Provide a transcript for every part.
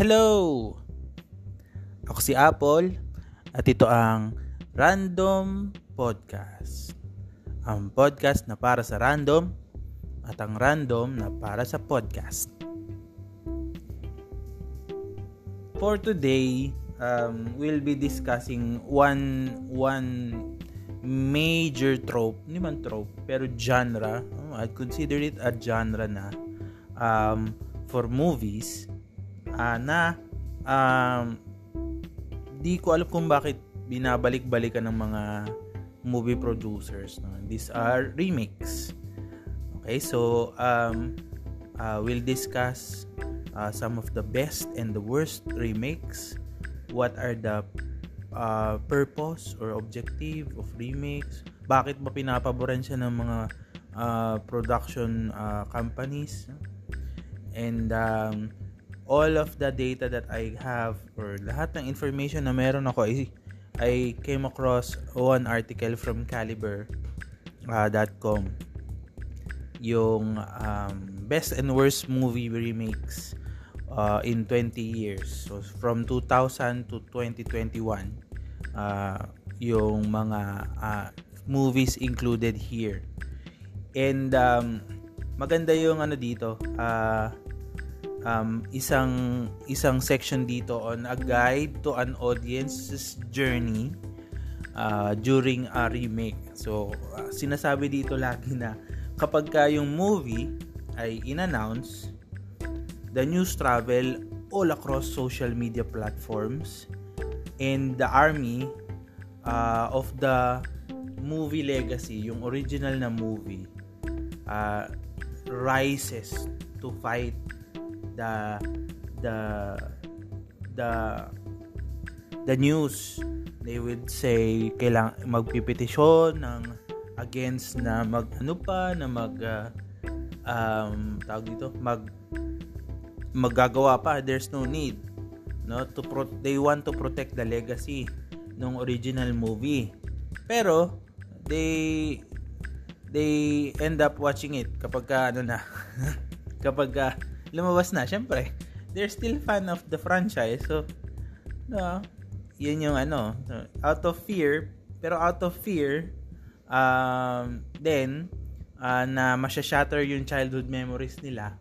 Hello! Ako si Apple at ito ang Random Podcast. Ang podcast na para sa random at ang random na para sa podcast. For today, um, we'll be discussing one one major trope, hindi man trope, pero genre. Oh, I'd consider it a genre na um, for movies uh, na um, di ko alam kung bakit binabalik-balikan ng mga movie producers. No? These are remakes. Okay, so um, uh, we'll discuss uh, some of the best and the worst remakes. What are the uh, purpose or objective of remakes? Bakit ba pinapaboran siya ng mga uh, production uh, companies? And um, all of the data that I have or lahat ng information na meron ako ay I came across one article from Caliber.com uh, yung um, best and worst movie remakes uh, in 20 years. So from 2000 to 2021 uh, yung mga uh, movies included here. And um, maganda yung ano dito, uh, um, isang isang section dito on a guide to an audience's journey uh, during a remake. So, uh, sinasabi dito lagi na kapag ka yung movie ay in-announce, the news travel all across social media platforms and the army uh, of the movie legacy, yung original na movie, uh, rises to fight the the the the news. They would say kailang magpipetisyon ng against na mag ano pa na mag uh, um tawag dito mag magagawa pa. There's no need no to pro- they want to protect the legacy ng original movie. Pero they they end up watching it kapag ka, ano na kapag ka, lumabas na, syempre, they're still fan of the franchise. So, no, yun yung ano, out of fear, pero out of fear, um, then, uh, na masya-shatter yung childhood memories nila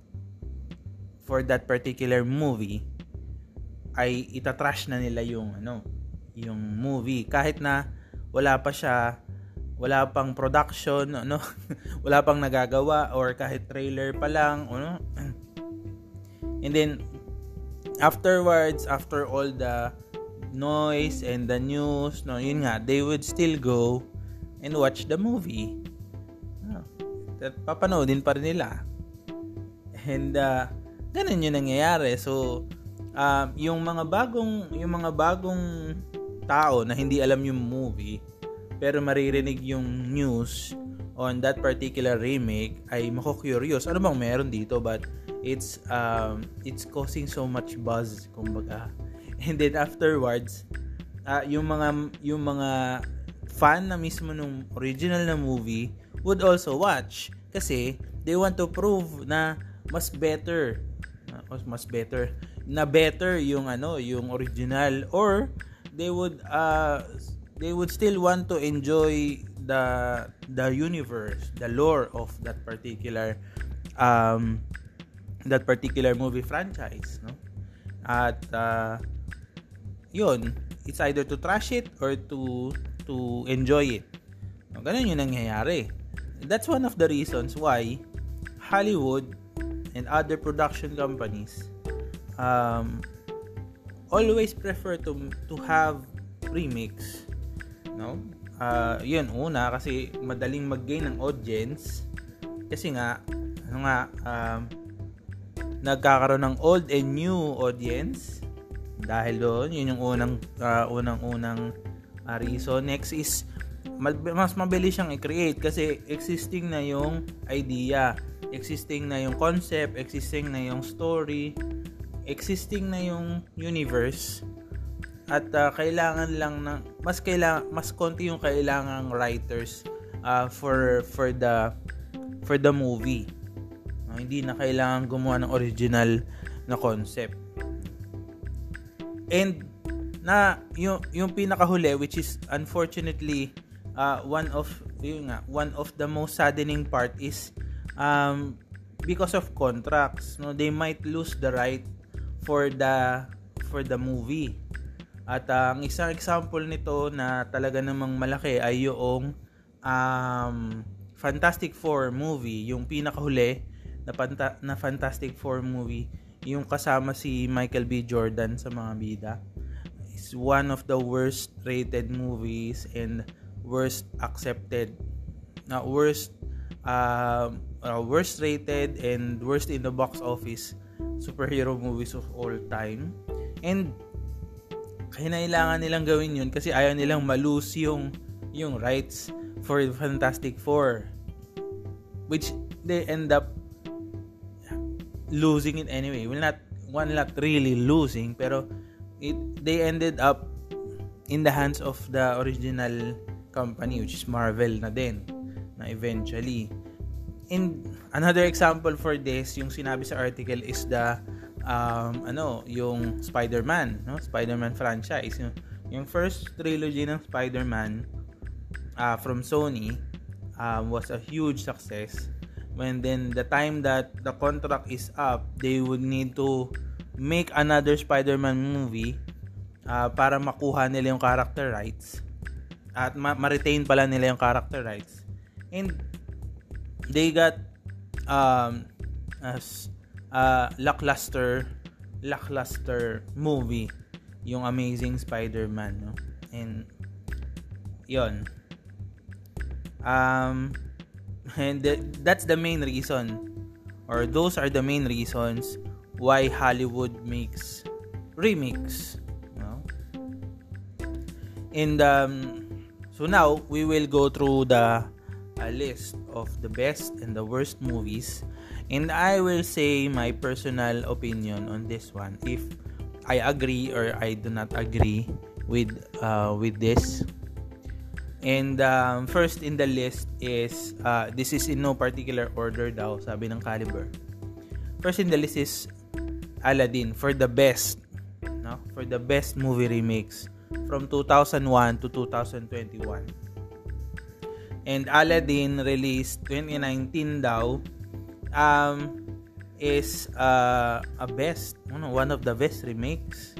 for that particular movie, ay itatrash na nila yung ano, yung movie. Kahit na wala pa siya wala pang production, ano, wala pang nagagawa or kahit trailer pa lang, ano, And then afterwards, after all the noise and the news, no, yun nga, they would still go and watch the movie. No, papanoodin pa rin nila. And uh, ganun yung nangyayari. So, um, yung mga bagong yung mga bagong tao na hindi alam yung movie pero maririnig yung news on that particular remake ay mako-curious. Ano bang meron dito? But it's um it's causing so much buzz kumbaga. And then afterwards uh, yung mga yung mga fan na mismo nung original na movie would also watch. Kasi they want to prove na mas better mas mas better na better yung ano yung original. Or they would uh they would still want to enjoy the the universe the lore of that particular um that particular movie franchise no? At uh, yun it's either to trash it or to to enjoy it. No, ganun yung nangyayari. That's one of the reasons why Hollywood and other production companies um, always prefer to to have remakes no? Uh, yun una kasi madaling mag-gain ng audience. Kasi nga ano nga um, nagkakaroon ng old and new audience. Dahil doon yun yung unang uh, unang unang uh, reason. Next is mas mabilis siyang i-create kasi existing na yung idea. Existing na yung concept existing na yung story existing na yung universe. At uh, kailangan lang ng mas kailangan mas konti yung kailangang writers uh, for for the for the movie hindi na kailangan gumawa ng original na concept. and na yung yung pinakahuli which is unfortunately uh, one of yung nga, one of the most saddening part is um because of contracts no they might lose the right for the for the movie at uh, ang isang example nito na talaga namang malaki ay yung um, Fantastic Four movie yung pinakahuli na, panta- na Fantastic Four movie yung kasama si Michael B. Jordan sa mga bida. Is one of the worst rated movies and worst accepted na uh, worst uh, uh, worst rated and worst in the box office superhero movies of all time. And kailangan nilang gawin yun kasi ayaw nilang malose yung yung rights for Fantastic Four. Which they end up losing it anyway. Well, not one not really losing, pero it they ended up in the hands of the original company which is Marvel na din na eventually. In another example for this, yung sinabi sa article is the um, ano, yung Spider-Man, no? Spider-Man franchise. Yung, yung first trilogy ng Spider-Man uh, from Sony um, was a huge success when then the time that the contract is up, they would need to make another Spider-Man movie uh, para makuha nila yung character rights at ma- ma-retain pala nila yung character rights. And they got um as uh, lackluster lackluster movie yung Amazing Spider-Man no? and yon um And that's the main reason or those are the main reasons why Hollywood makes remakes. No? And um, so now we will go through the list of the best and the worst movies and I will say my personal opinion on this one if I agree or I do not agree with uh, with this And um, first in the list is, uh, this is in no particular order daw, sabi ng Caliber. First in the list is Aladdin for the best, no? For the best movie remakes from 2001 to 2021. And Aladdin released 2019 daw um, is uh, a best, one of the best remakes.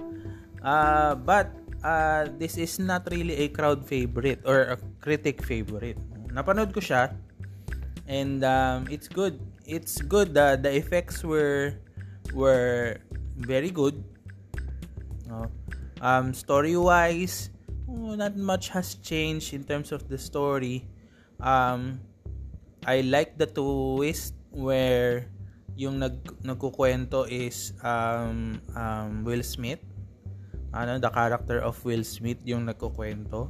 Uh, but uh, this is not really a crowd favorite or a critic favorite. Napanood ko siya and um, it's good. It's good. The the effects were were very good. No? Um, story wise, oh, not much has changed in terms of the story. Um, I like the twist where yung nag nagkukwento is um, um, Will Smith ano the character of Will Smith yung nagkukwento.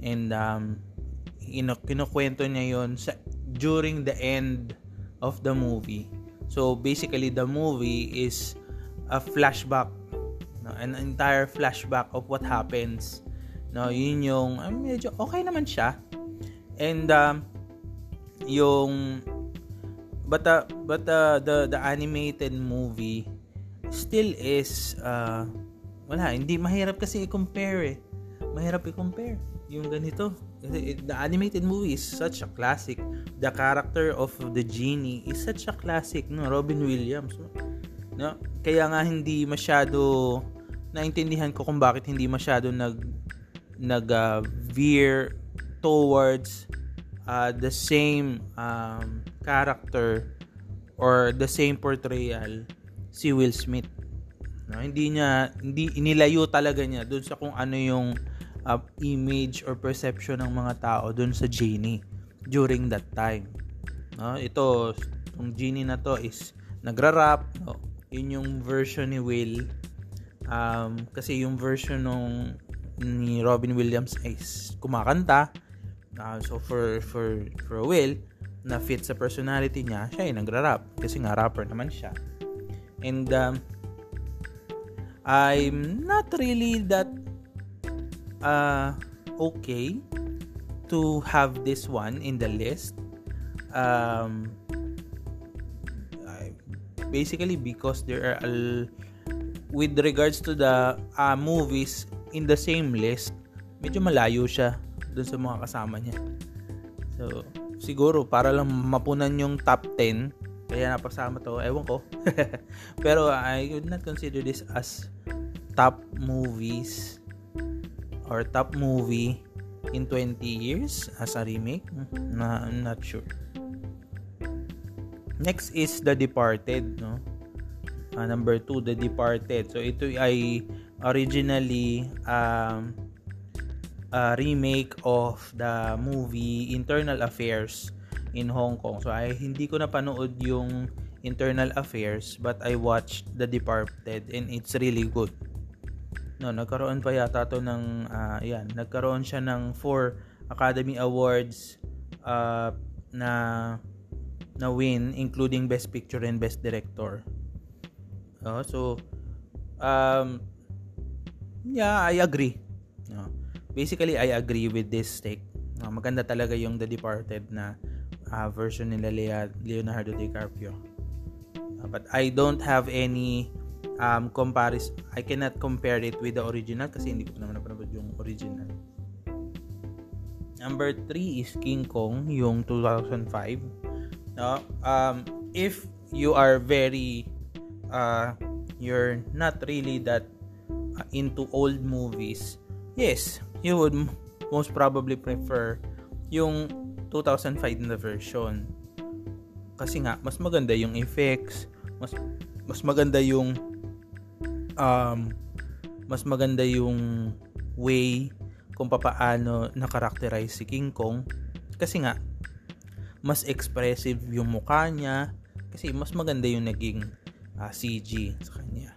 And um ino, kinukwento niya yon sa during the end of the movie. So basically the movie is a flashback no, an entire flashback of what happens no yun yung uh, medyo okay naman siya. And um, yung but uh, but uh, the the animated movie still is uh, wala, hindi mahirap kasi i-compare eh. Mahirap i-compare yung ganito. The animated movie is such a classic. The character of the genie is such a classic, no? Robin Williams. No? no? Kaya nga hindi masyado naintindihan ko kung bakit hindi masyado nag nag uh, veer towards uh, the same um, character or the same portrayal si Will Smith No, hindi niya hindi inilayo talaga niya doon sa kung ano yung uh, image or perception ng mga tao doon sa genie during that time. No, ito yung genie na to is nagra-rap, no? Yun yung version ni Will. Um, kasi yung version nung ni Robin Williams is kumakanta. Uh, so for for for Will na fit sa personality niya, siya ay nagra-rap kasi nga rapper naman siya. And um, I'm not really that uh, okay to have this one in the list. Um, basically because there are a, with regards to the uh, movies in the same list, medyo malayo siya dun sa mga kasama niya. So, siguro para lang mapunan yung top 10, kaya napasama to, ewan ko. Pero I would not consider this as top movies or top movie in 20 years as a remake. Na, I'm not sure. Next is The Departed, no? Uh, number 2, The Departed. So ito ay originally um, a remake of the movie Internal Affairs in Hong Kong. So ay hindi ko napanood yung Internal Affairs but I watched The Departed and it's really good. No, nagkaroon pa yata to ng uh, yan, nagkaroon siya ng 4 Academy Awards uh, na na win including Best Picture and Best Director. Uh, so um yeah, I agree. No. Basically, I agree with this take. Uh, maganda talaga yung The Departed na uh, version nila Leonardo DiCaprio. But I don't have any um, comparison. I cannot compare it with the original kasi hindi ko naman napanood yung original. Number 3 is King Kong, yung 2005 no um if you are very uh you're not really that uh, into old movies yes you would most probably prefer yung 2005 na version kasi nga mas maganda yung effects mas mas maganda yung um mas maganda yung way kung papaano na-characterize si King Kong kasi nga mas expressive yung mukha niya kasi mas maganda yung naging uh, ah, CG sa kanya.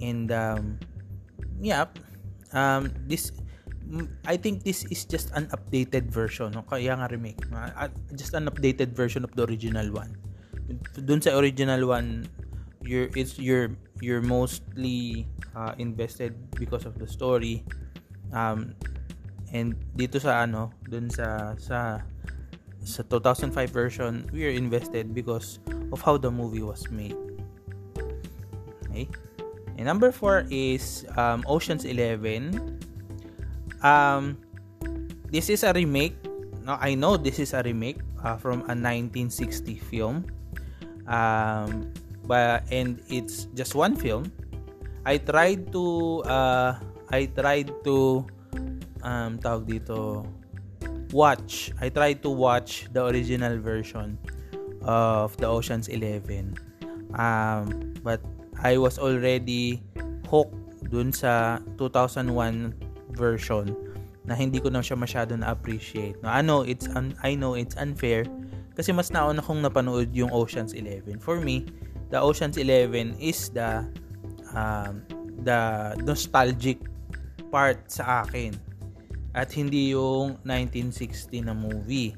And um yeah, um this I think this is just an updated version, no? kaya nga remake. Uh, just an updated version of the original one. Doon sa original one, you're it's you're you're mostly uh, invested because of the story. Um and dito sa ano, doon sa sa sa 2005 version, we are invested because of how the movie was made. Okay? And number 4 is um, Ocean's 11. Um, this is a remake. No, I know this is a remake uh, from a 1960 film. Um, but and it's just one film. I tried to uh, I tried to um tawag dito watch. I tried to watch the original version of the Ocean's 11. Um, but I was already hooked dun sa 2001 version na hindi ko na siya masyado na-appreciate. No, I know it's un- I know it's unfair kasi mas nauna kong napanood yung Ocean's 11. For me, the Ocean's 11 is the um, the nostalgic part sa akin at hindi yung 1960 na movie.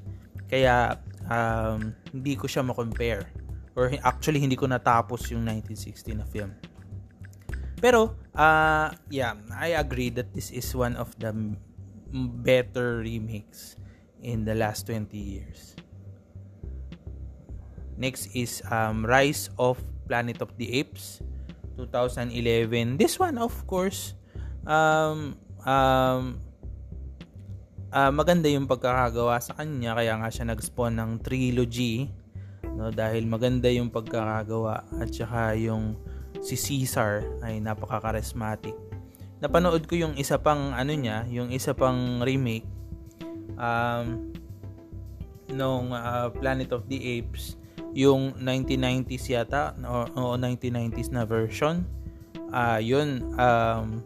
Kaya um, hindi ko siya ma-compare or actually hindi ko natapos yung 1960 na film. Pero uh, yeah, I agree that this is one of the better remakes in the last 20 years. Next is um, Rise of Planet of the Apes 2011. This one of course um, um, uh, maganda yung pagkakagawa sa kanya kaya nga siya nag-spawn ng trilogy no dahil maganda yung pagkakagawa at saka yung si Caesar ay napaka-charismatic. Napanood ko yung isa pang ano niya, yung isa pang remake um nung uh, Planet of the Apes yung 1990s yata o, o 1990s na version. Uh, yun um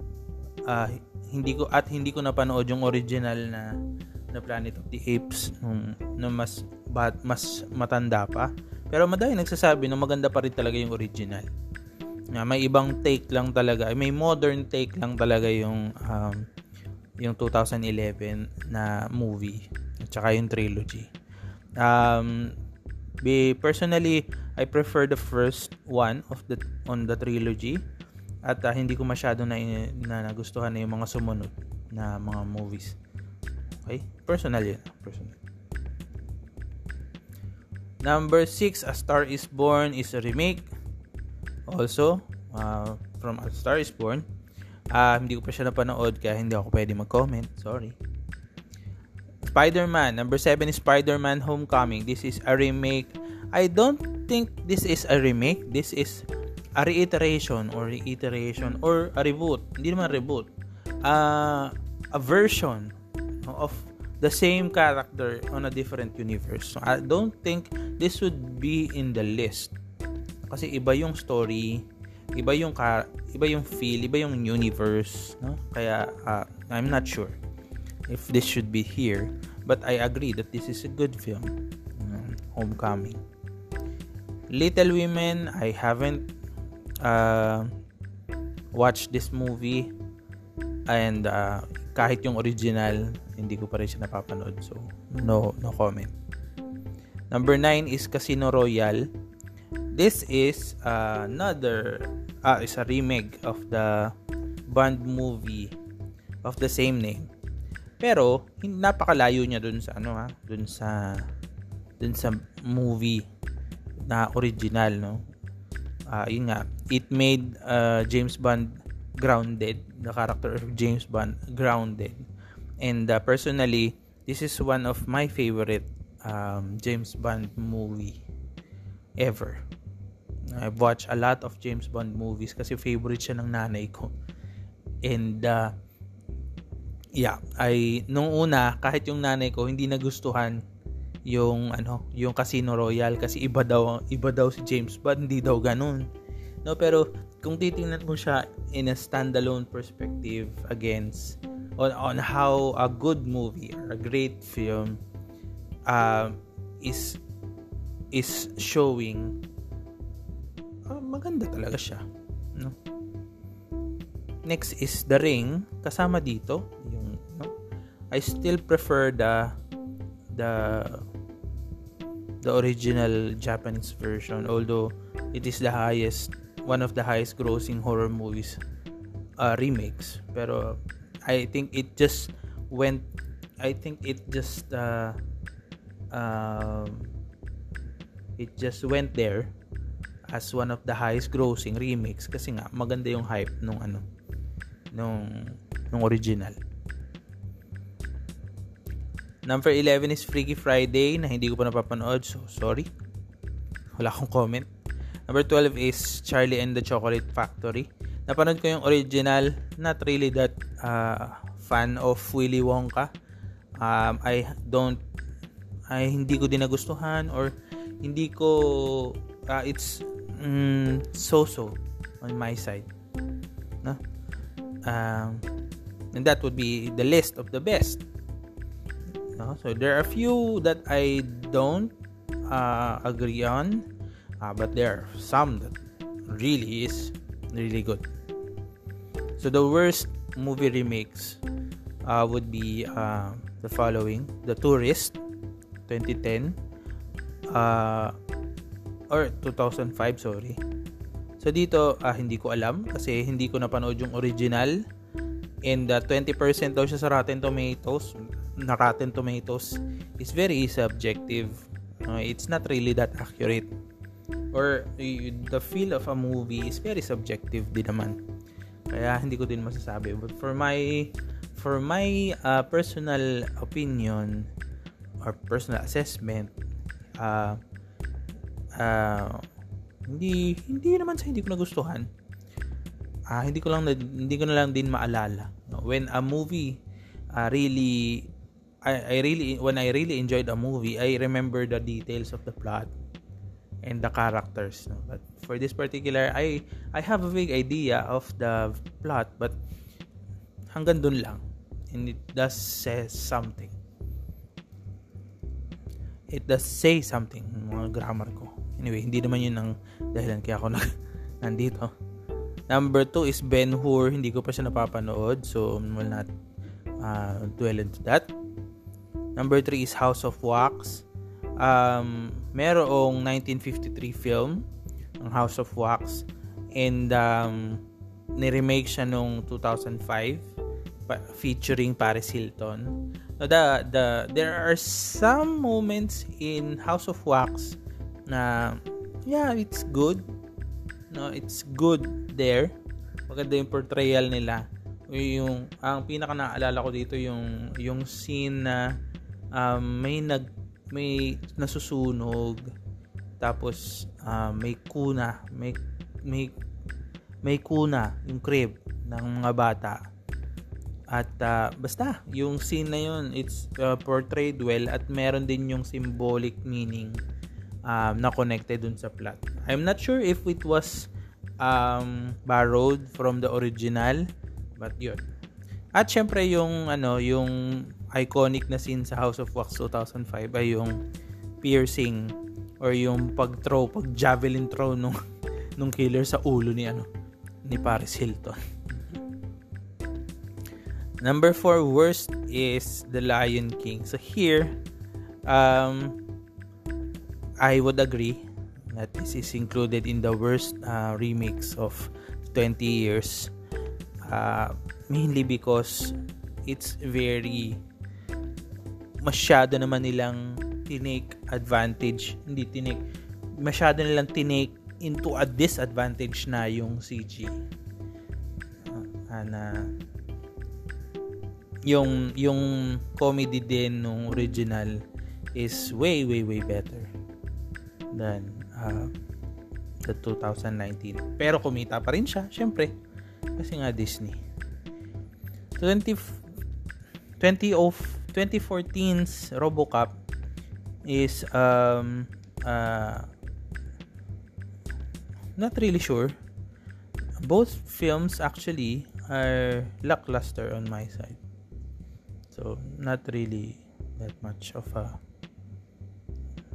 uh, hindi ko at hindi ko napanood yung original na na Planet of the Apes nung, nung mas bat, mas matanda pa. Pero madami nagsasabi na maganda pa rin talaga yung original. Na may ibang take lang talaga, may modern take lang talaga yung um, yung 2011 na movie at saka yung trilogy. Um, be personally, I prefer the first one of the on the trilogy at uh, hindi ko masyado na, na nagustuhan na yung mga sumunod na mga movies. Okay? Personal yun. Personal. Number 6, A Star is Born is a remake. Also, uh, from A Star is Born. Uh, hindi ko pa siya napanood kaya hindi ako pwede mag-comment. Sorry. Spider-Man. Number 7 is Spider-Man Homecoming. This is a remake. I don't think this is a remake. This is a reiteration or reiteration or a reboot. Hindi naman reboot. Uh, a version of the same character on a different universe. So, I don't think this would be in the list. Kasi iba yung story, iba yung ka, iba yung feel, iba yung universe, no? Kaya uh, I'm not sure if this should be here, but I agree that this is a good film. Homecoming. Little Women, I haven't uh, watched this movie and uh, kahit yung original, hindi ko pa rin siya napapanood. So, no no comment. Number 9 is Casino Royale. This is uh, another uh, is a remake of the Bond movie of the same name. Pero napakalayo niya dun sa ano ha, dun sa dun sa movie na original no. Uh, yun nga, it made uh, James Bond grounded, the character of James Bond grounded. And uh, personally, this is one of my favorite um, James Bond movie ever. I've watched a lot of James Bond movies kasi favorite siya ng nanay ko. And uh, yeah, ay nung una kahit yung nanay ko hindi nagustuhan yung ano, yung Casino Royale kasi iba daw iba daw si James Bond, hindi daw ganun. No, pero kung titingnan mo siya in a standalone perspective against on on how a good movie or a great film uh, is is showing uh, maganda talaga siya. No? Next is The Ring. Kasama dito, yung? I still prefer the the the original Japanese version although it is the highest one of the highest grossing horror movies uh, remakes pero I think it just went I think it just uh, uh, it just went there as one of the highest grossing remakes kasi nga maganda yung hype nung ano nung nung original. Number 11 is Freaky Friday na hindi ko pa napapanood so sorry. Wala akong comment. Number 12 is Charlie and the Chocolate Factory. Napanood ko yung original, not really that uh, fan of Willy Wonka. Um, I don't ay hindi ko din nagustuhan or hindi ko uh, it's mm, so-so on my side. No? Um, and that would be the list of the best. No? So there are a few that I don't uh, agree on, uh, but there are some that really is really good. So the worst movie remakes uh, would be uh, the following: The Tourist, 2010, uh, or 2005 sorry so dito uh, hindi ko alam kasi hindi ko napanood yung original and uh, 20% daw siya sa Rotten Tomatoes na Rotten Tomatoes is very subjective uh, it's not really that accurate or uh, the feel of a movie is very subjective din naman kaya hindi ko din masasabi but for my for my uh, personal opinion or personal assessment uh, uh, hindi hindi naman sa hindi ko nagustuhan. Ah, uh, hindi ko lang hindi ko na lang din maalala. When a movie uh, really I, I really when I really enjoyed a movie, I remember the details of the plot and the characters. No? But for this particular, I I have a vague idea of the plot, but hanggang dun lang. And it does say something. It does say something, mga grammar ko. Anyway, hindi naman yun ang dahilan kaya ako na, nandito. Number 2 is Ben Hur. Hindi ko pa siya napapanood. So, will not uh, dwell into that. Number 3 is House of Wax. Um, merong 1953 film ang House of Wax and um, ni-remake siya nung 2005 pa- featuring Paris Hilton. No, the, the, there are some moments in House of Wax na yeah, it's good. No, it's good there. maganda yung portrayal nila yung ang pinaka naalala ko dito yung yung scene na um, may nag may nasusunog. Tapos uh, may kuna may may may kuna yung crib ng mga bata. At uh, basta yung scene na yun it's uh, portrayed well at meron din yung symbolic meaning um, na connected dun sa plot. I'm not sure if it was um, borrowed from the original but yun. At syempre yung ano yung iconic na scene sa House of Wax 2005 ay yung piercing or yung pag-throw, pag-javelin throw nung nung killer sa ulo ni ano ni Paris Hilton. Number 4 worst is The Lion King. So here um I would agree that this is included in the worst uh, remix of 20 years. Uh, mainly because it's very masyado naman nilang tinake advantage. Hindi tinake masyado nilang tinake into a disadvantage na yung CG uh, na yung yung comedy din nung original is way way way better than uh, the 2019 pero kumita pa rin siya syempre. Kasi nga Disney. 20 20 of 2014's RoboCop is um uh not really sure. Both films actually are lackluster on my side. So not really that much of a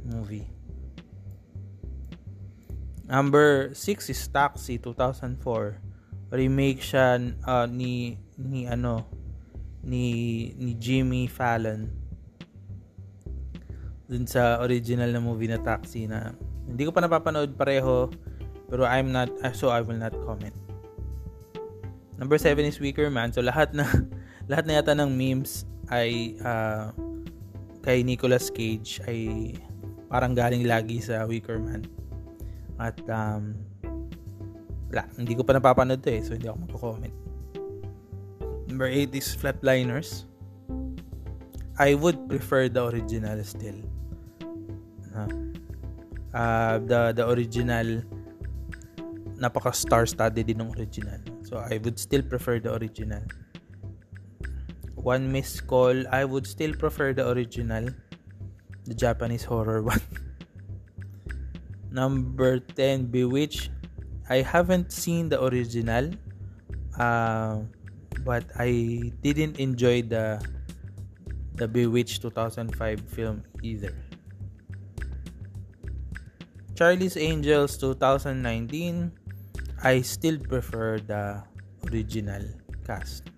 movie. Number 6 is Taxi 2004 remake siya uh, ni ni ano ni ni Jimmy Fallon dun sa original na movie na Taxi na hindi ko pa napapanood pareho pero I'm not uh, so I will not comment. Number 7 is Weaker Man. So lahat na lahat na yata ng memes ay uh, kay Nicolas Cage ay parang galing lagi sa Weaker Man. At um, wala, hindi ko pa napapanood to eh, so hindi ako magko-comment. Number 8 is Flatliners. I would prefer the original still. Uh, the the original napaka star-studded din ng original. So I would still prefer the original. One Miss Call, I would still prefer the original. The Japanese horror one. Number 10, Bewitched. I haven't seen the original, uh, but I didn't enjoy the the Bewitched 2005 film either. Charlie's Angels 2019, I still prefer the original cast.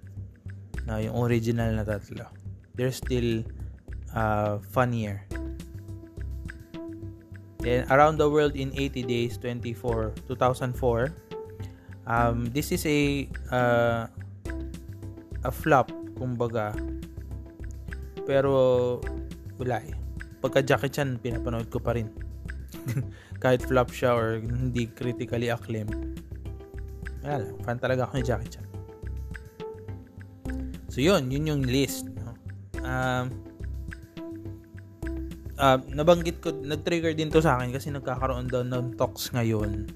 Now, yung original na tatlo. They're still uh, funnier Then Around the World in 80 Days 24 2004. Um, this is a uh, a flop kumbaga. Pero wala eh. Pagka Jackie Chan pinapanood ko pa rin. Kahit flop siya or hindi critically acclaimed. Wala lang. Fan talaga ako ni Jackie Chan. So yun, yun yung list. No? Um, uh, nabanggit ko, nag-trigger din to sa akin kasi nagkakaroon daw ng talks ngayon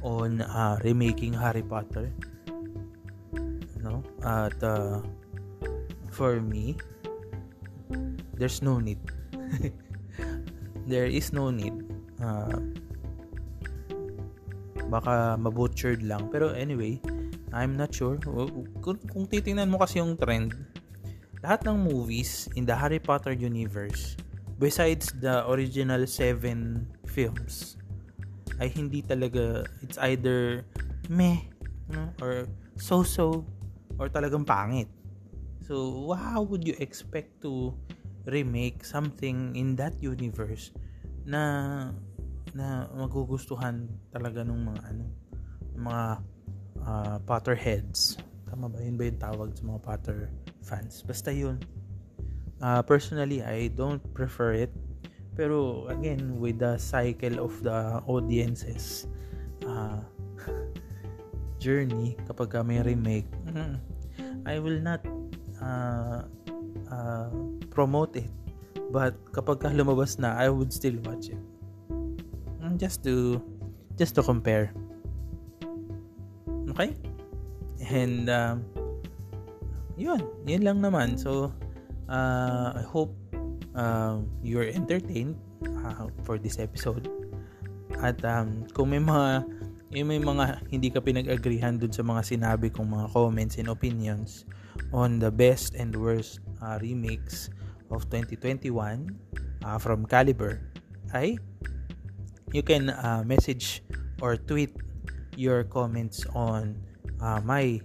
on uh, remaking Harry Potter. No? At uh, for me, there's no need. There is no need. Uh, baka mabutchered lang. Pero anyway, I'm not sure. Kung, kung titingnan mo kasi yung trend, lahat ng movies in the Harry Potter universe besides the original seven films ay hindi talaga it's either meh no? or so-so or talagang pangit. So, how would you expect to remake something in that universe na na magugustuhan talaga ng mga ano mga uh, Potterheads. Tama ba? Yun ba yung tawag sa mga Potter fans? Basta yun uh, personally I don't prefer it pero again with the cycle of the audiences uh, journey kapag may remake I will not uh, uh, promote it. But kapag lumabas na I would still watch it. Mm, just to just to compare. Okay? And um, yun. Yun lang naman. So uh, I hope uh, you're entertained uh, for this episode. At um, kung may mga yung may mga hindi ka pinag-agreehan dun sa mga sinabi kong mga comments and opinions on the best and worst uh, remakes of 2021 uh, from Caliber ay you can uh, message or tweet your comments on uh, my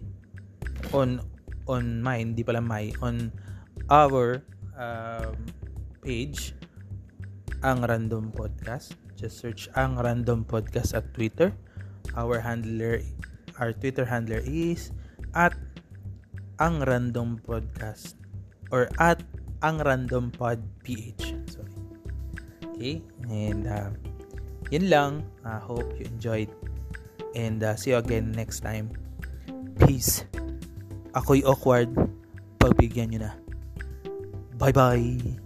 on on mine hindi pala my on our um, page ang random podcast. Just search ang random podcast at Twitter our handler our Twitter handler is at ang random podcast or at ang random pod ph sorry. Okay? And uh, yun lang. I uh, hope you enjoyed. And uh, see you again next time. Peace. Ako'y awkward. Pagbigyan nyo na. Bye bye